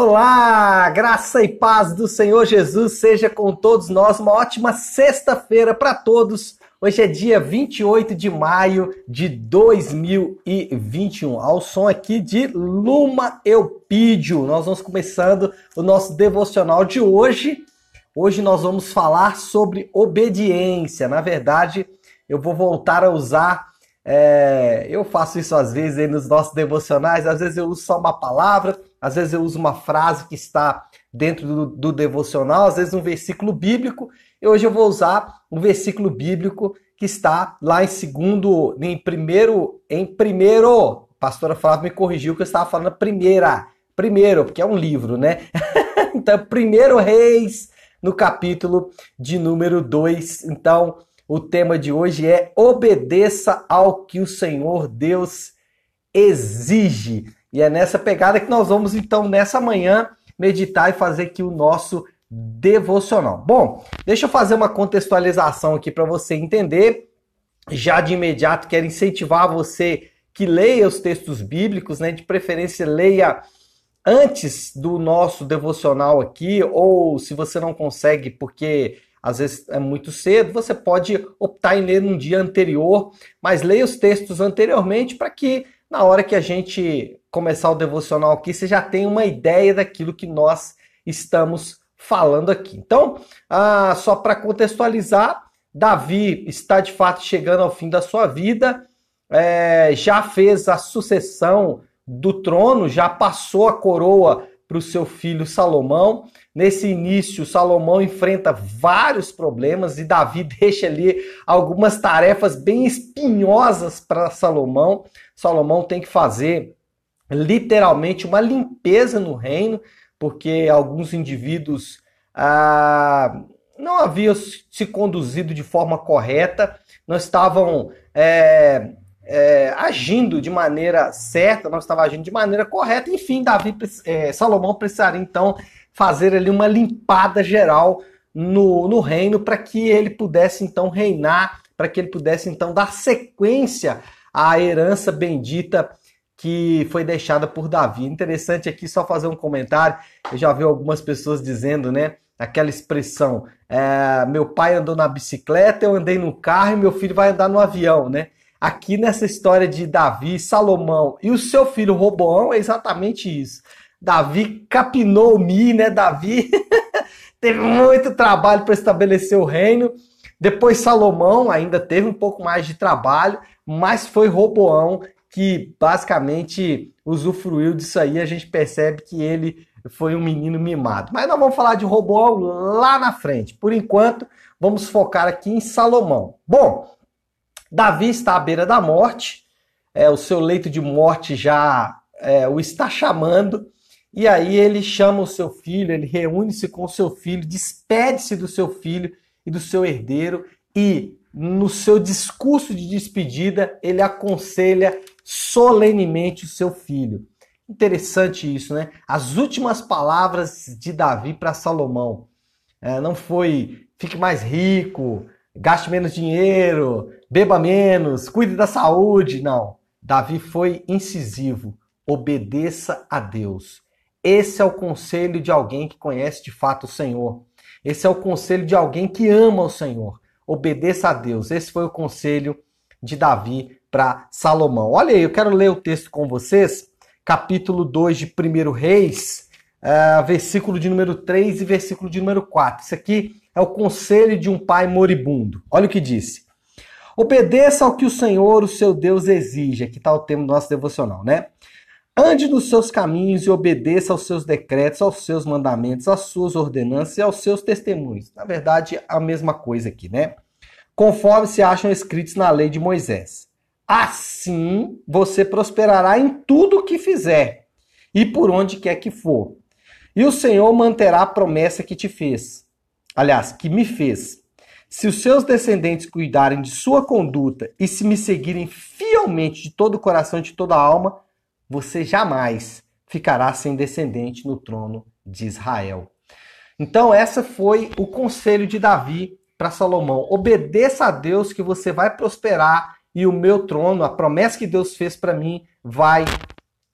Olá, graça e paz do Senhor Jesus seja com todos nós. Uma ótima sexta-feira para todos. Hoje é dia 28 de maio de 2021. Ao som aqui de Luma Eupídio. Nós vamos começando o nosso devocional de hoje. Hoje nós vamos falar sobre obediência. Na verdade, eu vou voltar a usar é, eu faço isso às vezes nos nossos devocionais, às vezes eu uso só uma palavra, às vezes eu uso uma frase que está dentro do, do devocional, às vezes um versículo bíblico. E hoje eu vou usar um versículo bíblico que está lá em segundo, em primeiro, em primeiro, a pastora Flávia me corrigiu que eu estava falando primeira, primeiro, porque é um livro, né? então, primeiro Reis, no capítulo de número 2. Então, o tema de hoje é obedeça ao que o Senhor Deus exige. E é nessa pegada que nós vamos então nessa manhã meditar e fazer aqui o nosso devocional. Bom, deixa eu fazer uma contextualização aqui para você entender. Já de imediato quero incentivar você que leia os textos bíblicos, né? De preferência leia antes do nosso devocional aqui, ou se você não consegue porque às vezes é muito cedo, você pode optar em ler num dia anterior, mas leia os textos anteriormente para que na hora que a gente começar o devocional aqui, você já tenha uma ideia daquilo que nós estamos falando aqui. Então, ah, só para contextualizar, Davi está de fato chegando ao fim da sua vida, é, já fez a sucessão do trono, já passou a coroa para o seu filho Salomão. Nesse início, Salomão enfrenta vários problemas e Davi deixa ali algumas tarefas bem espinhosas para Salomão. Salomão tem que fazer literalmente uma limpeza no reino, porque alguns indivíduos ah, não haviam se conduzido de forma correta, não estavam é, é, agindo de maneira certa, não estava agindo de maneira correta. Enfim, Davi, é, Salomão precisaria então fazer ali uma limpada geral no, no reino para que ele pudesse então reinar, para que ele pudesse então dar sequência à herança bendita que foi deixada por Davi. Interessante aqui só fazer um comentário. Eu já vi algumas pessoas dizendo, né? Aquela expressão: é, meu pai andou na bicicleta, eu andei no carro e meu filho vai andar no avião, né? aqui nessa história de Davi, Salomão e o seu filho Roboão é exatamente isso. Davi capinou Mi, né? Davi teve muito trabalho para estabelecer o reino. Depois Salomão ainda teve um pouco mais de trabalho, mas foi Roboão que basicamente usufruiu disso aí. A gente percebe que ele foi um menino mimado. Mas nós vamos falar de Roboão lá na frente. Por enquanto, vamos focar aqui em Salomão. Bom, Davi está à beira da morte, é, o seu leito de morte já é, o está chamando, e aí ele chama o seu filho, ele reúne-se com o seu filho, despede-se do seu filho e do seu herdeiro, e no seu discurso de despedida, ele aconselha solenemente o seu filho. Interessante isso, né? As últimas palavras de Davi para Salomão é, não foi fique mais rico, gaste menos dinheiro, beba menos, cuide da saúde. Não. Davi foi incisivo. Obedeça a Deus. Esse é o conselho de alguém que conhece de fato o Senhor. Esse é o conselho de alguém que ama o Senhor. Obedeça a Deus. Esse foi o conselho de Davi para Salomão. Olha aí, eu quero ler o texto com vocês, capítulo 2 de 1 Reis, uh, versículo de número 3 e versículo de número 4. Isso aqui é o conselho de um pai moribundo. Olha o que disse. Obedeça ao que o Senhor, o seu Deus, exige. Aqui está o tema do nosso devocional, né? Ande nos seus caminhos e obedeça aos seus decretos, aos seus mandamentos, às suas ordenanças e aos seus testemunhos. Na verdade, a mesma coisa aqui, né? Conforme se acham escritos na lei de Moisés. Assim você prosperará em tudo que fizer e por onde quer que for. E o Senhor manterá a promessa que te fez aliás, que me fez. Se os seus descendentes cuidarem de sua conduta e se me seguirem fielmente de todo o coração e de toda a alma, você jamais ficará sem descendente no trono de Israel. Então, essa foi o conselho de Davi para Salomão. Obedeça a Deus que você vai prosperar e o meu trono, a promessa que Deus fez para mim, vai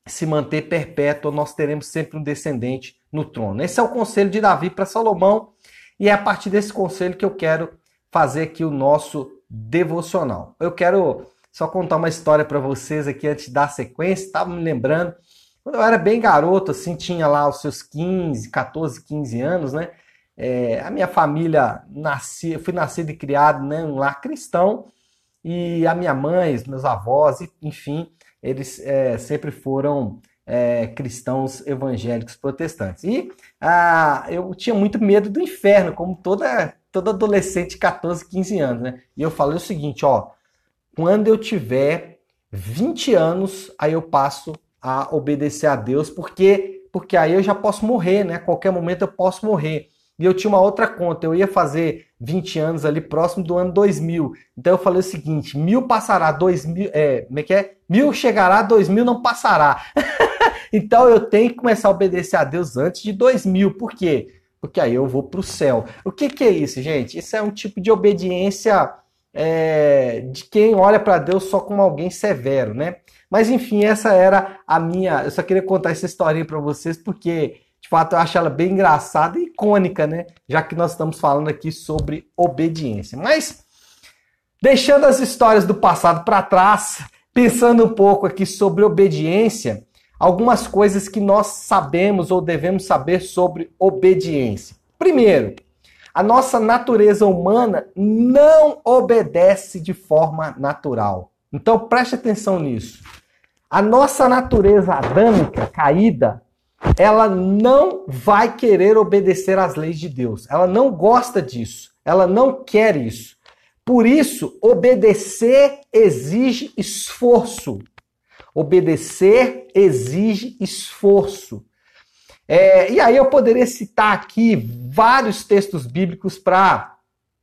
se manter perpétua, nós teremos sempre um descendente no trono. Esse é o conselho de Davi para Salomão, e é a partir desse conselho que eu quero fazer aqui o nosso devocional. Eu quero só contar uma história para vocês aqui antes da sequência, estava me lembrando, quando eu era bem garoto, assim, tinha lá os seus 15, 14, 15 anos, né? É, a minha família nasci, fui nascido e criado né, um lar cristão, e a minha mãe, meus avós, enfim, eles é, sempre foram é, cristãos evangélicos protestantes. E ah, eu tinha muito medo do inferno, como toda, todo adolescente de 14, 15 anos, né? E eu falei o seguinte, ó, quando eu tiver 20 anos, aí eu passo a obedecer a Deus, porque porque aí eu já posso morrer, né? A qualquer momento eu posso morrer. E eu tinha uma outra conta, eu ia fazer 20 anos ali próximo do ano 2000. Então eu falei o seguinte: mil passará, dois mil, é, como é que é? Mil chegará, dois mil não passará. então eu tenho que começar a obedecer a Deus antes de dois mil. Por quê? Porque aí eu vou para o céu. O que, que é isso, gente? Isso é um tipo de obediência é, de quem olha para Deus só como alguém severo, né? Mas enfim, essa era a minha. Eu só queria contar essa historinha para vocês porque de fato eu acho ela bem engraçada e icônica, né? Já que nós estamos falando aqui sobre obediência. Mas deixando as histórias do passado para trás, pensando um pouco aqui sobre obediência, algumas coisas que nós sabemos ou devemos saber sobre obediência. Primeiro, a nossa natureza humana não obedece de forma natural. Então preste atenção nisso. A nossa natureza adâmica, caída, ela não vai querer obedecer às leis de Deus. Ela não gosta disso. Ela não quer isso. Por isso, obedecer exige esforço. Obedecer exige esforço. É, e aí eu poderia citar aqui vários textos bíblicos para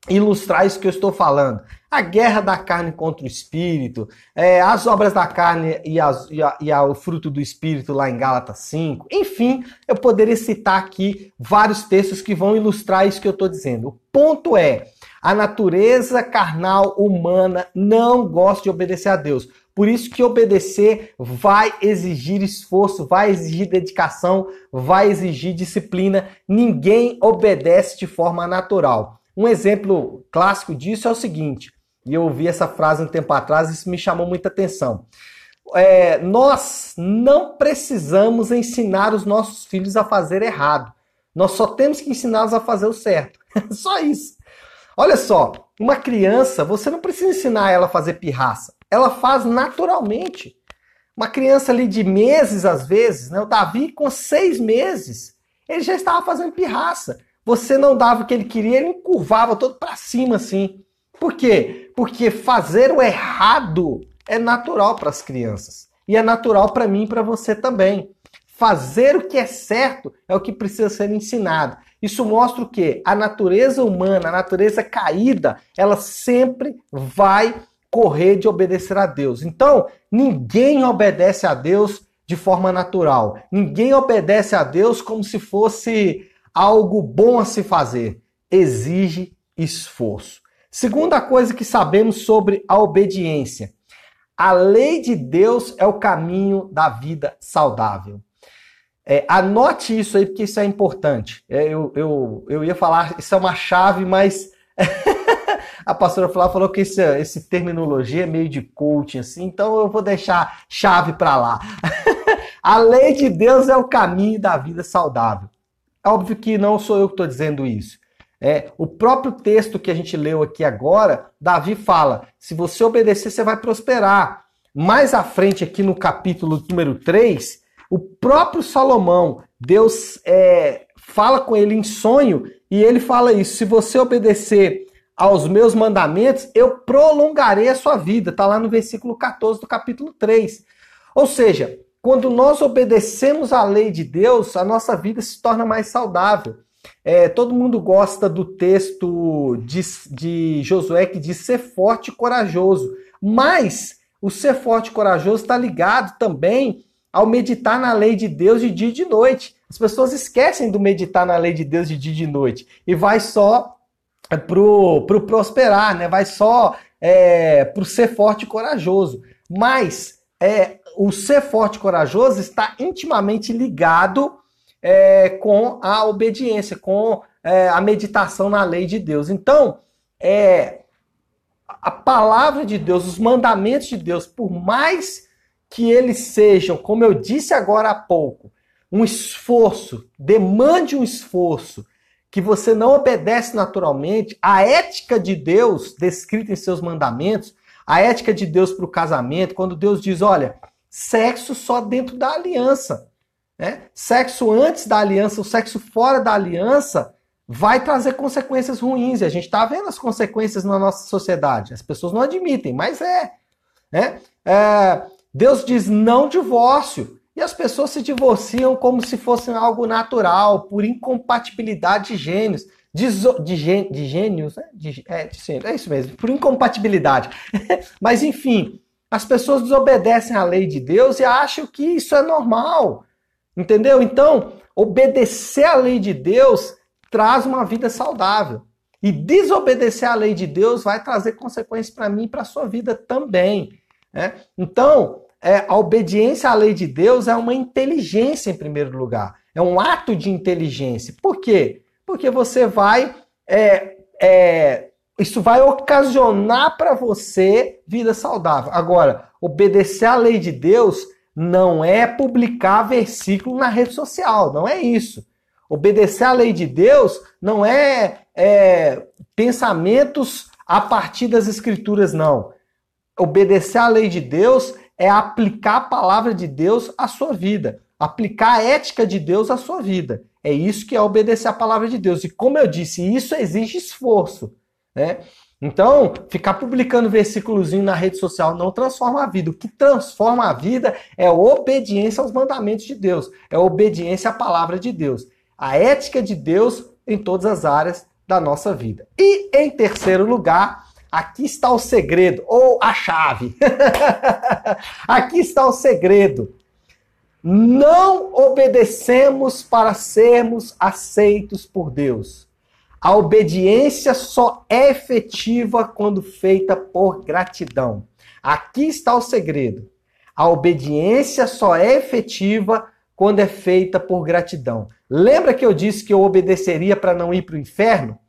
ilustrar isso que eu estou falando a guerra da carne contra o espírito, é, as obras da carne e, as, e, a, e a, o fruto do espírito lá em Gálatas 5. Enfim, eu poderia citar aqui vários textos que vão ilustrar isso que eu estou dizendo. O ponto é, a natureza carnal humana não gosta de obedecer a Deus. Por isso que obedecer vai exigir esforço, vai exigir dedicação, vai exigir disciplina. Ninguém obedece de forma natural. Um exemplo clássico disso é o seguinte: e eu ouvi essa frase um tempo atrás e isso me chamou muita atenção. É, nós não precisamos ensinar os nossos filhos a fazer errado. Nós só temos que ensiná-los a fazer o certo. só isso. Olha só, uma criança, você não precisa ensinar ela a fazer pirraça. Ela faz naturalmente. Uma criança ali de meses, às vezes, né? O Davi, com seis meses, ele já estava fazendo pirraça. Você não dava o que ele queria, ele encurvava todo para cima assim. Por quê? Porque fazer o errado é natural para as crianças. E é natural para mim e para você também. Fazer o que é certo é o que precisa ser ensinado. Isso mostra o quê? A natureza humana, a natureza caída, ela sempre vai correr de obedecer a Deus. Então, ninguém obedece a Deus de forma natural. Ninguém obedece a Deus como se fosse algo bom a se fazer. Exige esforço. Segunda coisa que sabemos sobre a obediência: a lei de Deus é o caminho da vida saudável. É, anote isso aí, porque isso é importante. É, eu, eu, eu ia falar, isso é uma chave, mas a pastora falou que esse, esse terminologia é meio de coaching, assim, então eu vou deixar chave para lá. a lei de Deus é o caminho da vida saudável. É óbvio que não sou eu que estou dizendo isso. É, o próprio texto que a gente leu aqui agora, Davi fala: se você obedecer, você vai prosperar. Mais à frente, aqui no capítulo número 3, o próprio Salomão, Deus é, fala com ele em sonho e ele fala isso: se você obedecer aos meus mandamentos, eu prolongarei a sua vida. Está lá no versículo 14 do capítulo 3. Ou seja, quando nós obedecemos à lei de Deus, a nossa vida se torna mais saudável. É, todo mundo gosta do texto de, de Josué que diz ser forte e corajoso. Mas o ser forte e corajoso está ligado também ao meditar na lei de Deus de dia e de noite. As pessoas esquecem do meditar na lei de Deus de dia e de noite e vai só pro, pro prosperar, né? Vai só é, pro ser forte e corajoso. Mas é, o ser forte e corajoso está intimamente ligado é, com a obediência, com é, a meditação na lei de Deus. Então, é, a palavra de Deus, os mandamentos de Deus, por mais que eles sejam, como eu disse agora há pouco, um esforço, demande um esforço que você não obedece naturalmente, a ética de Deus descrita em seus mandamentos, a ética de Deus para o casamento, quando Deus diz, olha, sexo só dentro da aliança. Né? Sexo antes da aliança, o sexo fora da aliança vai trazer consequências ruins. E a gente está vendo as consequências na nossa sociedade. As pessoas não admitem, mas é. Né? é Deus diz não divórcio. E as pessoas se divorciam como se fosse algo natural, por incompatibilidade de gênios. De, de, de gênios, né? de, é, de, é isso mesmo, por incompatibilidade. Mas enfim, as pessoas desobedecem à lei de Deus e acham que isso é normal. Entendeu? Então, obedecer à lei de Deus traz uma vida saudável. E desobedecer à lei de Deus vai trazer consequências para mim e para a sua vida também. Né? Então, é, a obediência à lei de Deus é uma inteligência em primeiro lugar. É um ato de inteligência. Por quê? Porque você vai. É, é, isso vai ocasionar para você vida saudável. Agora, obedecer à lei de Deus não é publicar versículo na rede social, não é isso. Obedecer à lei de Deus não é, é pensamentos a partir das escrituras, não. Obedecer à lei de Deus é aplicar a palavra de Deus à sua vida, aplicar a ética de Deus à sua vida. É isso que é obedecer à palavra de Deus. E como eu disse, isso exige esforço. Né? Então, ficar publicando versículozinho na rede social não transforma a vida. O que transforma a vida é a obediência aos mandamentos de Deus, é obediência à palavra de Deus, a ética de Deus em todas as áreas da nossa vida. E em terceiro lugar, aqui está o segredo, ou a chave. aqui está o segredo. Não obedecemos para sermos aceitos por Deus a obediência só é efetiva quando feita por gratidão. Aqui está o segredo. A obediência só é efetiva quando é feita por gratidão. Lembra que eu disse que eu obedeceria para não ir para o inferno?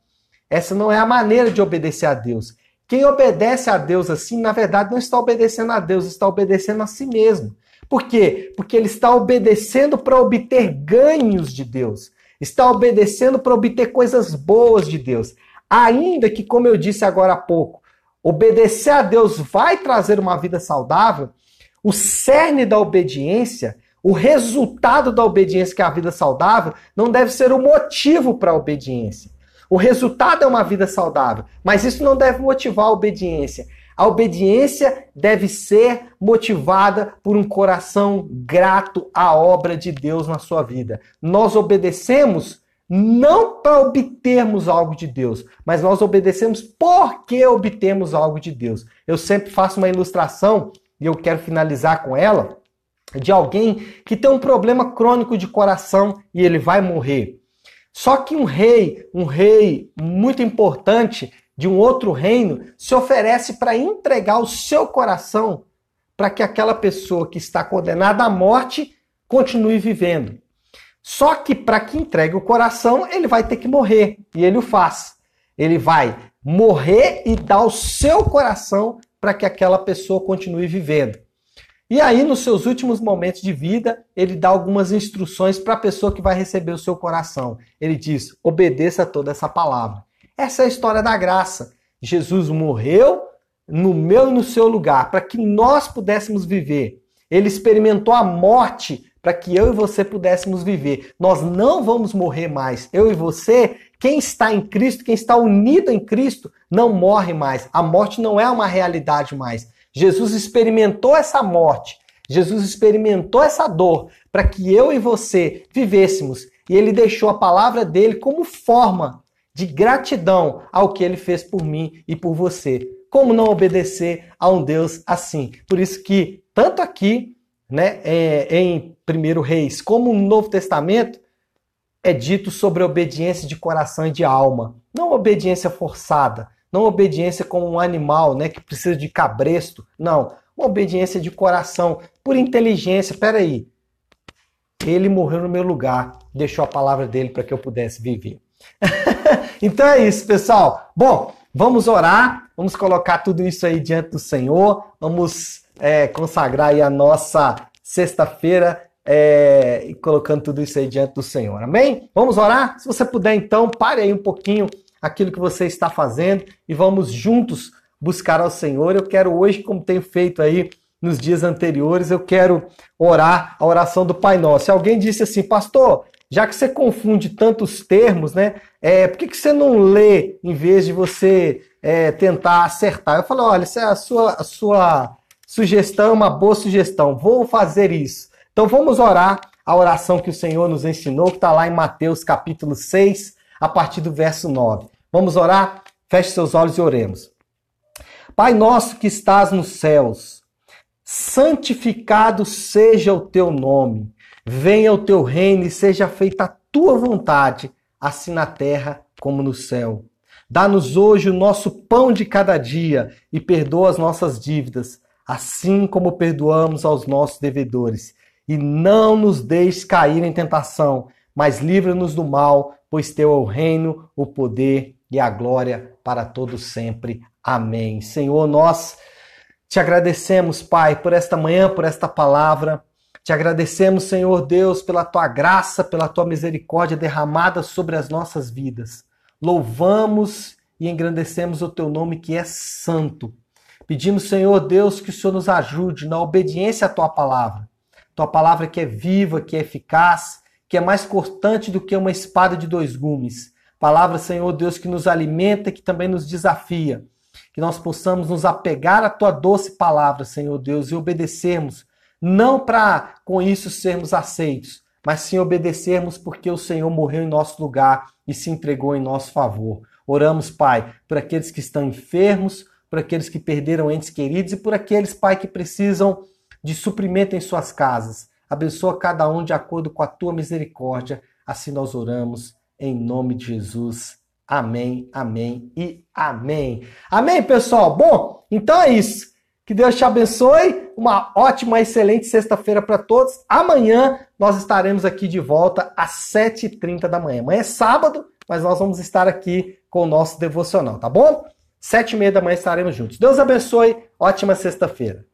Essa não é a maneira de obedecer a Deus. Quem obedece a Deus assim, na verdade, não está obedecendo a Deus, está obedecendo a si mesmo. Por quê? Porque ele está obedecendo para obter ganhos de Deus está obedecendo para obter coisas boas de Deus. Ainda que, como eu disse agora há pouco, obedecer a Deus vai trazer uma vida saudável, o cerne da obediência, o resultado da obediência, que é a vida saudável, não deve ser o motivo para a obediência. O resultado é uma vida saudável, mas isso não deve motivar a obediência. A obediência deve ser motivada por um coração grato à obra de Deus na sua vida. Nós obedecemos não para obtermos algo de Deus, mas nós obedecemos porque obtemos algo de Deus. Eu sempre faço uma ilustração e eu quero finalizar com ela de alguém que tem um problema crônico de coração e ele vai morrer. Só que um rei, um rei muito importante, de um outro reino se oferece para entregar o seu coração para que aquela pessoa que está condenada à morte continue vivendo. Só que para que entregue o coração, ele vai ter que morrer. E ele o faz. Ele vai morrer e dar o seu coração para que aquela pessoa continue vivendo. E aí, nos seus últimos momentos de vida, ele dá algumas instruções para a pessoa que vai receber o seu coração. Ele diz: obedeça a toda essa palavra. Essa é a história da graça. Jesus morreu no meu e no seu lugar para que nós pudéssemos viver. Ele experimentou a morte para que eu e você pudéssemos viver. Nós não vamos morrer mais. Eu e você, quem está em Cristo, quem está unido em Cristo, não morre mais. A morte não é uma realidade mais. Jesus experimentou essa morte. Jesus experimentou essa dor para que eu e você vivêssemos. E ele deixou a palavra dele como forma de gratidão ao que ele fez por mim e por você. Como não obedecer a um Deus assim? Por isso que, tanto aqui, né, é, em 1 Reis, como no Novo Testamento, é dito sobre obediência de coração e de alma. Não obediência forçada, não obediência como um animal né, que precisa de cabresto. Não. uma obediência de coração, por inteligência. Peraí, ele morreu no meu lugar, deixou a palavra dele para que eu pudesse viver. então é isso, pessoal. Bom, vamos orar, vamos colocar tudo isso aí diante do Senhor, vamos é, consagrar aí a nossa sexta-feira é, e colocando tudo isso aí diante do Senhor. Amém? Vamos orar? Se você puder, então, pare aí um pouquinho aquilo que você está fazendo e vamos juntos buscar ao Senhor. Eu quero hoje, como tenho feito aí nos dias anteriores, eu quero orar a oração do Pai Nosso. Se alguém disse assim, pastor, já que você confunde tantos termos, né? É, por que, que você não lê em vez de você é, tentar acertar? Eu falo, olha, é a sua, a sua sugestão, uma boa sugestão. Vou fazer isso. Então vamos orar a oração que o Senhor nos ensinou, que está lá em Mateus capítulo 6, a partir do verso 9. Vamos orar? Feche seus olhos e oremos. Pai nosso que estás nos céus, santificado seja o teu nome. Venha o teu reino e seja feita a tua vontade, assim na terra como no céu. Dá-nos hoje o nosso pão de cada dia e perdoa as nossas dívidas, assim como perdoamos aos nossos devedores e não nos deixes cair em tentação, mas livra-nos do mal, pois teu é o reino, o poder e a glória para todos sempre. Amém. Senhor, nós te agradecemos, Pai, por esta manhã, por esta palavra. Te agradecemos, Senhor Deus, pela tua graça, pela tua misericórdia derramada sobre as nossas vidas. Louvamos e engrandecemos o teu nome que é santo. Pedimos, Senhor Deus, que o Senhor nos ajude na obediência à tua palavra tua palavra que é viva, que é eficaz, que é mais cortante do que uma espada de dois gumes. Palavra, Senhor Deus, que nos alimenta, que também nos desafia. Que nós possamos nos apegar à tua doce palavra, Senhor Deus, e obedecermos, não para com isso sermos aceitos, mas sim obedecermos porque o Senhor morreu em nosso lugar e se entregou em nosso favor. Oramos, Pai, por aqueles que estão enfermos, por aqueles que perderam entes queridos e por aqueles, Pai, que precisam de suprimento em suas casas. Abençoa cada um de acordo com a tua misericórdia. Assim nós oramos em nome de Jesus. Amém, amém e amém. Amém, pessoal? Bom, então é isso. Que Deus te abençoe. Uma ótima, excelente sexta-feira para todos. Amanhã nós estaremos aqui de volta às 7h30 da manhã. Amanhã é sábado, mas nós vamos estar aqui com o nosso devocional, tá bom? Sete e meia da manhã estaremos juntos. Deus abençoe. Ótima sexta-feira.